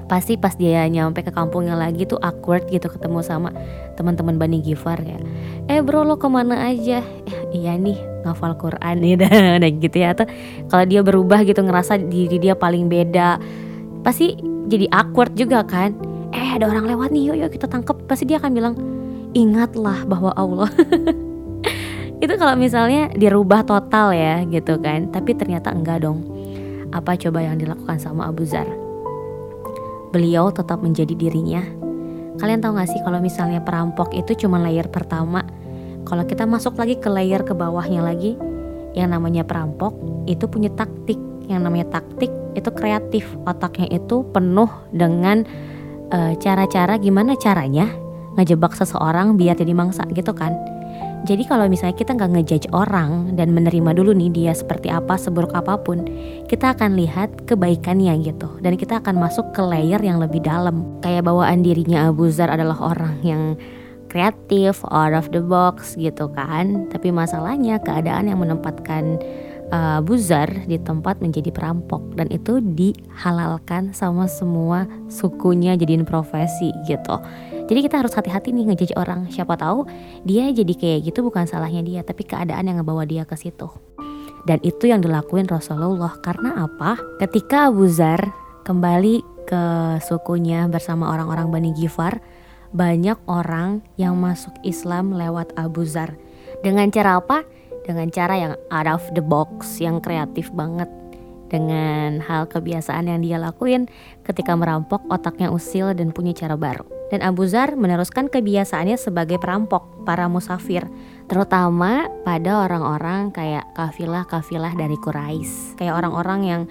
pasti pas dia nyampe ke kampungnya lagi tuh awkward gitu ketemu sama teman-teman Bani Gifar ya. Eh bro lo ke mana aja? Eh, iya nih ngafal Quran nih dan gitu ya. Atau kalau dia berubah gitu ngerasa diri dia paling beda, pasti jadi awkward juga kan eh ada orang lewat nih yuk yuk kita tangkap pasti dia akan bilang ingatlah bahwa Allah. Itu kalau misalnya dirubah total ya gitu kan. Tapi ternyata enggak dong. Apa coba yang dilakukan sama Abu Zar? Beliau tetap menjadi dirinya. Kalian tahu gak sih kalau misalnya perampok itu cuma layer pertama? Kalau kita masuk lagi ke layer ke bawahnya lagi yang namanya perampok itu punya taktik. Yang namanya taktik itu kreatif. Otaknya itu penuh dengan eh, cara-cara gimana caranya ngejebak seseorang biar jadi mangsa gitu kan. Jadi kalau misalnya kita nggak ngejudge orang dan menerima dulu nih dia seperti apa, seburuk apa pun, kita akan lihat kebaikannya gitu. Dan kita akan masuk ke layer yang lebih dalam. Kayak bawaan dirinya Abu Zar adalah orang yang kreatif, out of the box gitu kan. Tapi masalahnya keadaan yang menempatkan uh, Abu Zar di tempat menjadi perampok dan itu dihalalkan sama semua sukunya jadiin profesi gitu. Jadi kita harus hati-hati nih ngejudge orang. Siapa tahu dia jadi kayak gitu bukan salahnya dia, tapi keadaan yang ngebawa dia ke situ. Dan itu yang dilakuin Rasulullah. Karena apa? Ketika Abu Zar kembali ke sukunya bersama orang-orang Bani Gifar, banyak orang yang masuk Islam lewat Abu Zar. Dengan cara apa? Dengan cara yang out of the box, yang kreatif banget dengan hal kebiasaan yang dia lakuin ketika merampok otaknya usil dan punya cara baru. Dan Abu Zar meneruskan kebiasaannya sebagai perampok para musafir, terutama pada orang-orang kayak kafilah-kafilah dari Quraisy, kayak orang-orang yang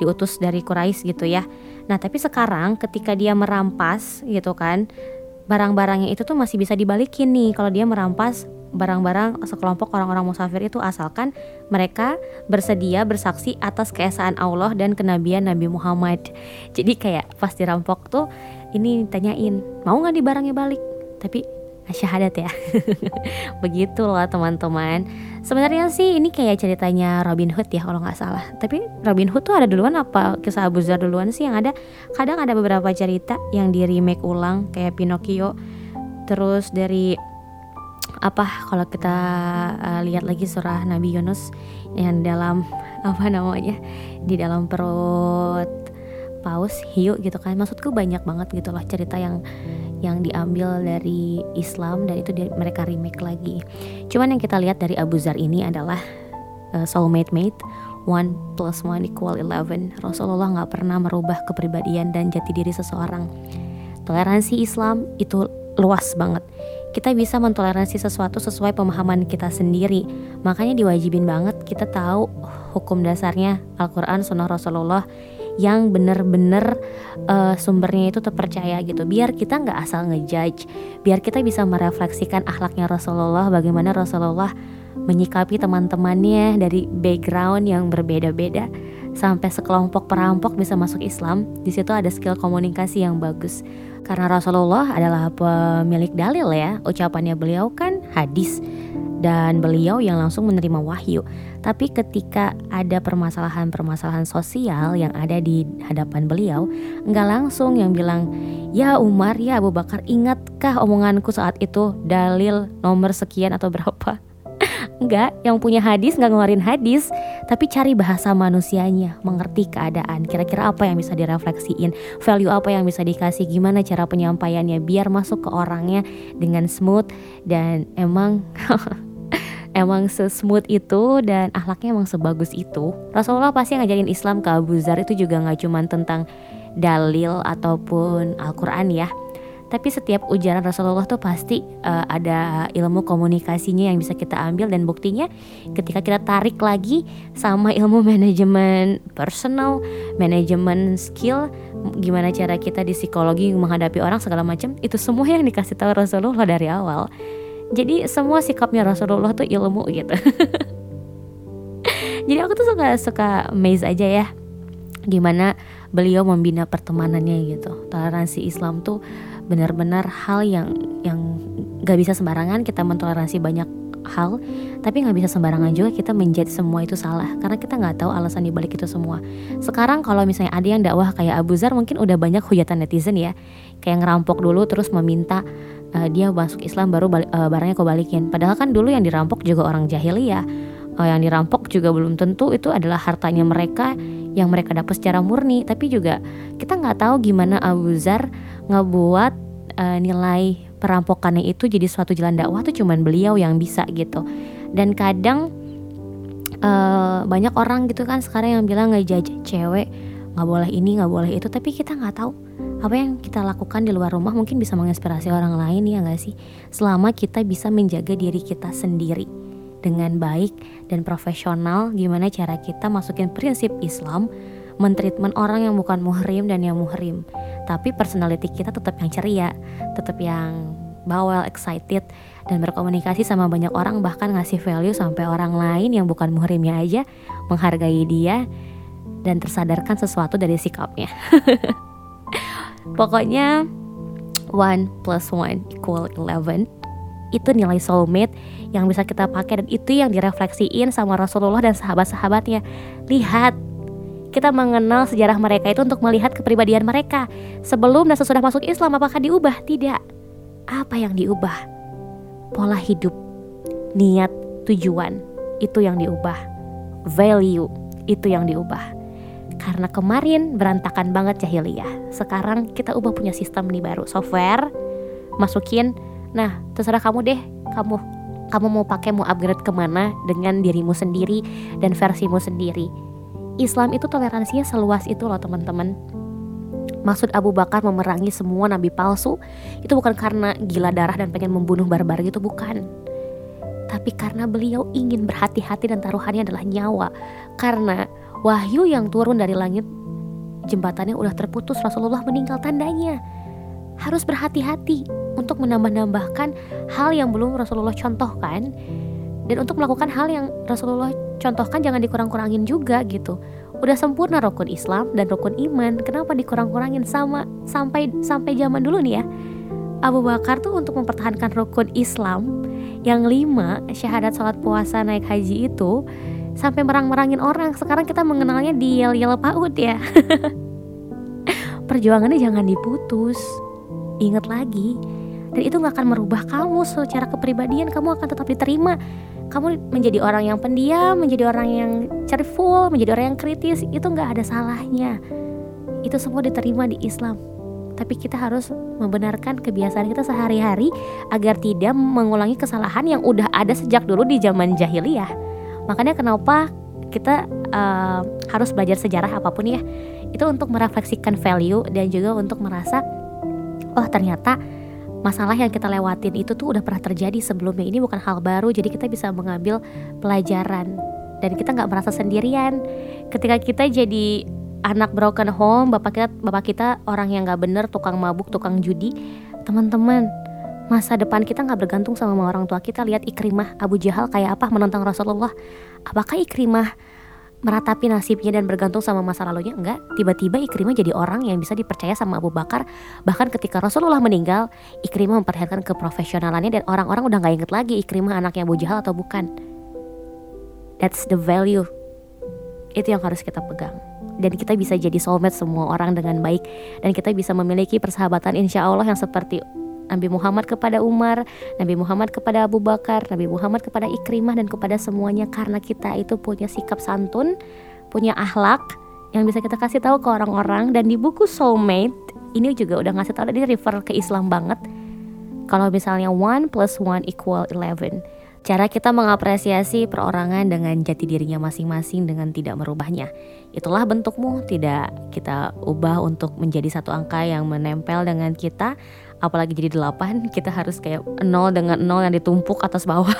diutus dari Quraisy gitu ya. Nah, tapi sekarang ketika dia merampas gitu kan, barang-barangnya itu tuh masih bisa dibalikin nih kalau dia merampas barang-barang sekelompok orang-orang musafir itu asalkan mereka bersedia bersaksi atas keesaan Allah dan kenabian Nabi Muhammad. Jadi kayak pas dirampok tuh ini tanyain mau nggak di barangnya balik, tapi syahadat ya. Begitu loh teman-teman. Sebenarnya sih ini kayak ceritanya Robin Hood ya kalau nggak salah. Tapi Robin Hood tuh ada duluan apa kisah Abu Zar duluan sih yang ada? Kadang ada beberapa cerita yang di remake ulang kayak Pinocchio. Terus dari apa kalau kita uh, lihat lagi surah Nabi Yunus yang dalam apa namanya di dalam perut paus hiu gitu kan. Maksudku banyak banget gitu loh cerita yang yang diambil dari Islam dan itu di, mereka remake lagi. Cuman yang kita lihat dari Abu Zar ini adalah uh, soulmate mate one plus one equal eleven. Rasulullah nggak pernah merubah kepribadian dan jati diri seseorang. Toleransi Islam itu luas banget kita bisa mentoleransi sesuatu sesuai pemahaman kita sendiri. Makanya diwajibin banget kita tahu hukum dasarnya Al-Quran, Sunnah Rasulullah yang bener-bener uh, sumbernya itu terpercaya gitu. Biar kita nggak asal ngejudge, biar kita bisa merefleksikan akhlaknya Rasulullah, bagaimana Rasulullah menyikapi teman-temannya dari background yang berbeda-beda sampai sekelompok perampok bisa masuk Islam. Di situ ada skill komunikasi yang bagus karena Rasulullah adalah pemilik dalil ya, ucapannya beliau kan hadis dan beliau yang langsung menerima wahyu. Tapi ketika ada permasalahan-permasalahan sosial yang ada di hadapan beliau, enggak langsung yang bilang, "Ya Umar, ya Abu Bakar, ingatkah omonganku saat itu dalil nomor sekian atau berapa?" Enggak, yang punya hadis nggak ngeluarin hadis, tapi cari bahasa manusianya, mengerti keadaan. Kira-kira apa yang bisa direfleksiin, value apa yang bisa dikasih, gimana cara penyampaiannya biar masuk ke orangnya dengan smooth dan emang emang sesmooth itu dan akhlaknya emang sebagus itu. Rasulullah pasti ngajarin Islam ke Abu Zar itu juga nggak cuma tentang dalil ataupun Al-Quran ya tapi setiap ujaran Rasulullah tuh pasti uh, ada ilmu komunikasinya yang bisa kita ambil dan buktinya ketika kita tarik lagi sama ilmu manajemen personal, manajemen skill, gimana cara kita di psikologi menghadapi orang segala macam itu semua yang dikasih tahu Rasulullah dari awal. Jadi semua sikapnya Rasulullah tuh ilmu gitu. Jadi aku tuh suka suka maze aja ya gimana beliau membina pertemanannya gitu. Toleransi Islam tuh benar-benar hal yang yang gak bisa sembarangan kita mentoleransi banyak hal tapi nggak bisa sembarangan juga kita menjadi semua itu salah karena kita nggak tahu alasan dibalik itu semua. Sekarang kalau misalnya ada yang dakwah kayak Abu Zar mungkin udah banyak hujatan netizen ya. Kayak ngerampok dulu terus meminta uh, dia masuk Islam baru balik, uh, barangnya kau balikin padahal kan dulu yang dirampok juga orang jahiliyah. Uh, yang dirampok juga belum tentu itu adalah hartanya mereka yang mereka dapat secara murni. Tapi juga kita nggak tahu gimana Abu Zar ngebuat uh, nilai perampokannya itu jadi suatu jalan dakwah tuh cuman beliau yang bisa gitu. Dan kadang uh, banyak orang gitu kan sekarang yang bilang ngejaj cewek nggak boleh ini nggak boleh itu. Tapi kita nggak tahu apa yang kita lakukan di luar rumah mungkin bisa menginspirasi orang lain ya nggak sih? Selama kita bisa menjaga diri kita sendiri dengan baik dan profesional gimana cara kita masukin prinsip Islam mentreatment orang yang bukan muhrim dan yang muhrim tapi personality kita tetap yang ceria tetap yang bawel, excited dan berkomunikasi sama banyak orang bahkan ngasih value sampai orang lain yang bukan muhrimnya aja menghargai dia dan tersadarkan sesuatu dari sikapnya. Pokoknya one plus one equal eleven itu nilai soulmate yang bisa kita pakai dan itu yang direfleksiin sama Rasulullah dan sahabat-sahabatnya. Lihat, kita mengenal sejarah mereka itu untuk melihat kepribadian mereka. Sebelum dan sesudah masuk Islam apakah diubah? Tidak. Apa yang diubah? Pola hidup, niat, tujuan itu yang diubah. Value itu yang diubah. Karena kemarin berantakan banget jahiliyah. Sekarang kita ubah punya sistem nih baru, software, masukin. Nah, terserah kamu deh, kamu kamu mau pakai mau upgrade ke mana dengan dirimu sendiri dan versimu sendiri. Islam itu toleransinya seluas itu loh teman-teman. Maksud Abu Bakar memerangi semua nabi palsu itu bukan karena gila darah dan pengen membunuh barbar gitu bukan. Tapi karena beliau ingin berhati-hati dan taruhannya adalah nyawa. Karena wahyu yang turun dari langit jembatannya udah terputus Rasulullah meninggal tandanya harus berhati-hati untuk menambah-nambahkan hal yang belum Rasulullah contohkan dan untuk melakukan hal yang Rasulullah contohkan jangan dikurang-kurangin juga gitu udah sempurna rukun Islam dan rukun iman kenapa dikurang-kurangin sama sampai sampai zaman dulu nih ya Abu Bakar tuh untuk mempertahankan rukun Islam yang lima syahadat sholat puasa naik haji itu sampai merang-merangin orang. Sekarang kita mengenalnya di yel-yel PAUD ya. Perjuangannya jangan diputus. Ingat lagi. Dan itu gak akan merubah kamu secara kepribadian. Kamu akan tetap diterima. Kamu menjadi orang yang pendiam, menjadi orang yang cheerful, menjadi orang yang kritis. Itu gak ada salahnya. Itu semua diterima di Islam. Tapi kita harus membenarkan kebiasaan kita sehari-hari agar tidak mengulangi kesalahan yang udah ada sejak dulu di zaman jahiliyah makanya kenapa kita uh, harus belajar sejarah apa pun ya itu untuk merefleksikan value dan juga untuk merasa oh ternyata masalah yang kita lewatin itu tuh udah pernah terjadi sebelumnya. Ini bukan hal baru jadi kita bisa mengambil pelajaran. Dan kita nggak merasa sendirian. Ketika kita jadi anak broken home bapak kita bapak kita orang yang nggak bener tukang mabuk tukang judi teman-teman masa depan kita nggak bergantung sama orang tua kita. Lihat Ikrimah Abu Jahal kayak apa menentang Rasulullah. Apakah Ikrimah meratapi nasibnya dan bergantung sama masa lalunya? Enggak. Tiba-tiba Ikrimah jadi orang yang bisa dipercaya sama Abu Bakar. Bahkan ketika Rasulullah meninggal Ikrimah memperlihatkan keprofesionalannya dan orang-orang udah nggak inget lagi Ikrimah anaknya Abu Jahal atau bukan. That's the value. Itu yang harus kita pegang. Dan kita bisa jadi soulmate semua orang dengan baik. Dan kita bisa memiliki persahabatan insya Allah yang seperti Nabi Muhammad kepada Umar, Nabi Muhammad kepada Abu Bakar, Nabi Muhammad kepada Ikrimah dan kepada semuanya karena kita itu punya sikap santun, punya akhlak yang bisa kita kasih tahu ke orang-orang dan di buku Soulmate ini juga udah ngasih tahu dia refer ke Islam banget. Kalau misalnya one plus one equal eleven Cara kita mengapresiasi perorangan dengan jati dirinya masing-masing dengan tidak merubahnya. Itulah bentukmu, tidak kita ubah untuk menjadi satu angka yang menempel dengan kita apalagi jadi delapan kita harus kayak nol dengan nol yang ditumpuk atas bawah.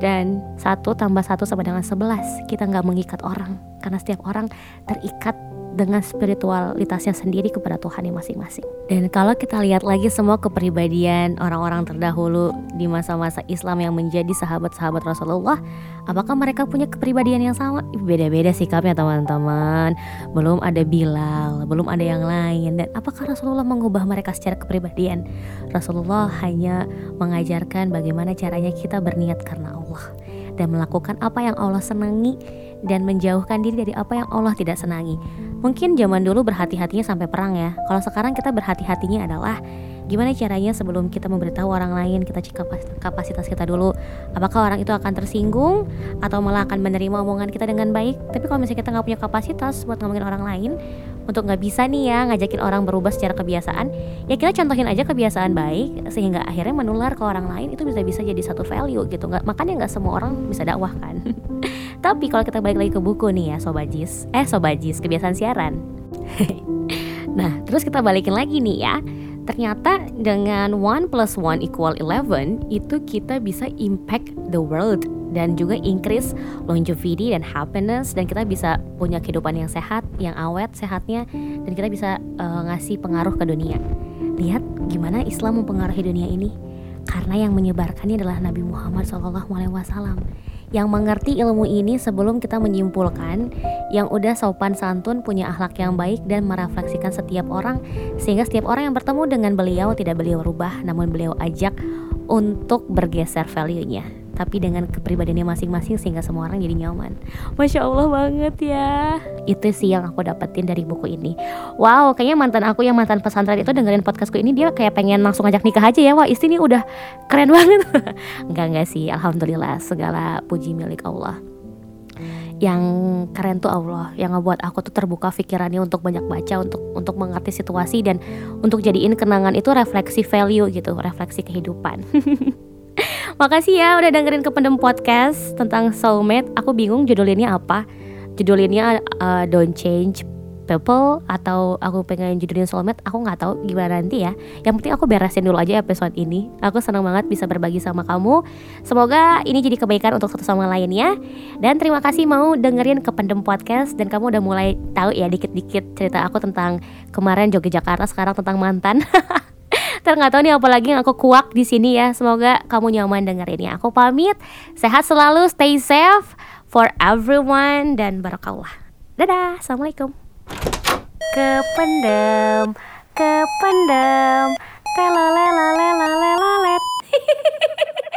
Dan satu tambah satu sama dengan sebelas kita nggak mengikat orang. Karena setiap orang terikat dengan spiritualitasnya sendiri kepada Tuhan yang masing-masing. Dan kalau kita lihat lagi semua kepribadian orang-orang terdahulu di masa-masa Islam yang menjadi sahabat-sahabat Rasulullah, apakah mereka punya kepribadian yang sama? Beda-beda sikapnya teman-teman. Belum ada Bilal, belum ada yang lain. Dan apakah Rasulullah mengubah mereka secara kepribadian? Rasulullah hanya mengajarkan bagaimana caranya kita berniat karena Allah dan melakukan apa yang Allah senangi dan menjauhkan diri dari apa yang Allah tidak senangi. Mungkin zaman dulu berhati-hatinya sampai perang ya. Kalau sekarang kita berhati-hatinya adalah gimana caranya sebelum kita memberitahu orang lain kita cek kapasitas kita dulu apakah orang itu akan tersinggung atau malah akan menerima omongan kita dengan baik tapi kalau misalnya kita nggak punya kapasitas buat ngomongin orang lain untuk nggak bisa nih ya ngajakin orang berubah secara kebiasaan ya kita contohin aja kebiasaan baik sehingga akhirnya menular ke orang lain itu bisa bisa jadi satu value gitu. Nggak makanya nggak semua orang bisa dakwah kan. Tapi kalau kita balik lagi ke buku nih ya sobajis eh sobajis kebiasaan siaran. Nah terus kita balikin lagi nih ya. Ternyata dengan one plus one equal eleven itu kita bisa impact the world dan juga increase longevity dan happiness dan kita bisa punya kehidupan yang sehat, yang awet sehatnya dan kita bisa uh, ngasih pengaruh ke dunia. lihat gimana Islam mempengaruhi dunia ini. Karena yang menyebarkannya adalah Nabi Muhammad SAW yang mengerti ilmu ini sebelum kita menyimpulkan yang udah sopan santun punya akhlak yang baik dan merefleksikan setiap orang sehingga setiap orang yang bertemu dengan beliau tidak beliau rubah namun beliau ajak untuk bergeser value-nya tapi dengan kepribadiannya masing-masing sehingga semua orang jadi nyaman. Masya Allah banget ya. Itu sih yang aku dapetin dari buku ini. Wow, kayaknya mantan aku yang mantan pesantren itu dengerin podcastku ini dia kayak pengen langsung ngajak nikah aja ya. Wah, istri ini udah keren banget. enggak enggak sih, alhamdulillah segala puji milik Allah yang keren tuh Allah yang ngebuat aku tuh terbuka pikirannya untuk banyak baca untuk untuk mengerti situasi dan untuk jadiin kenangan itu refleksi value gitu refleksi kehidupan Makasih ya udah dengerin Kependem Podcast tentang soulmate. Aku bingung judulnya apa. Judulnya uh, Don't Change People atau aku pengen judulin soulmate aku nggak tahu gimana nanti ya. Yang penting aku beresin dulu aja episode ini. Aku senang banget bisa berbagi sama kamu. Semoga ini jadi kebaikan untuk satu sama lainnya dan terima kasih mau dengerin Kependem Podcast dan kamu udah mulai tahu ya dikit-dikit cerita aku tentang kemarin joget Jakarta sekarang tentang mantan Ntar nggak tahu nih apalagi yang aku kuak di sini ya. Semoga kamu nyaman dengerinnya. Aku pamit. Sehat selalu, stay safe for everyone dan barakallah. Dadah, assalamualaikum. Kependem, kependem, telelelelelelelet.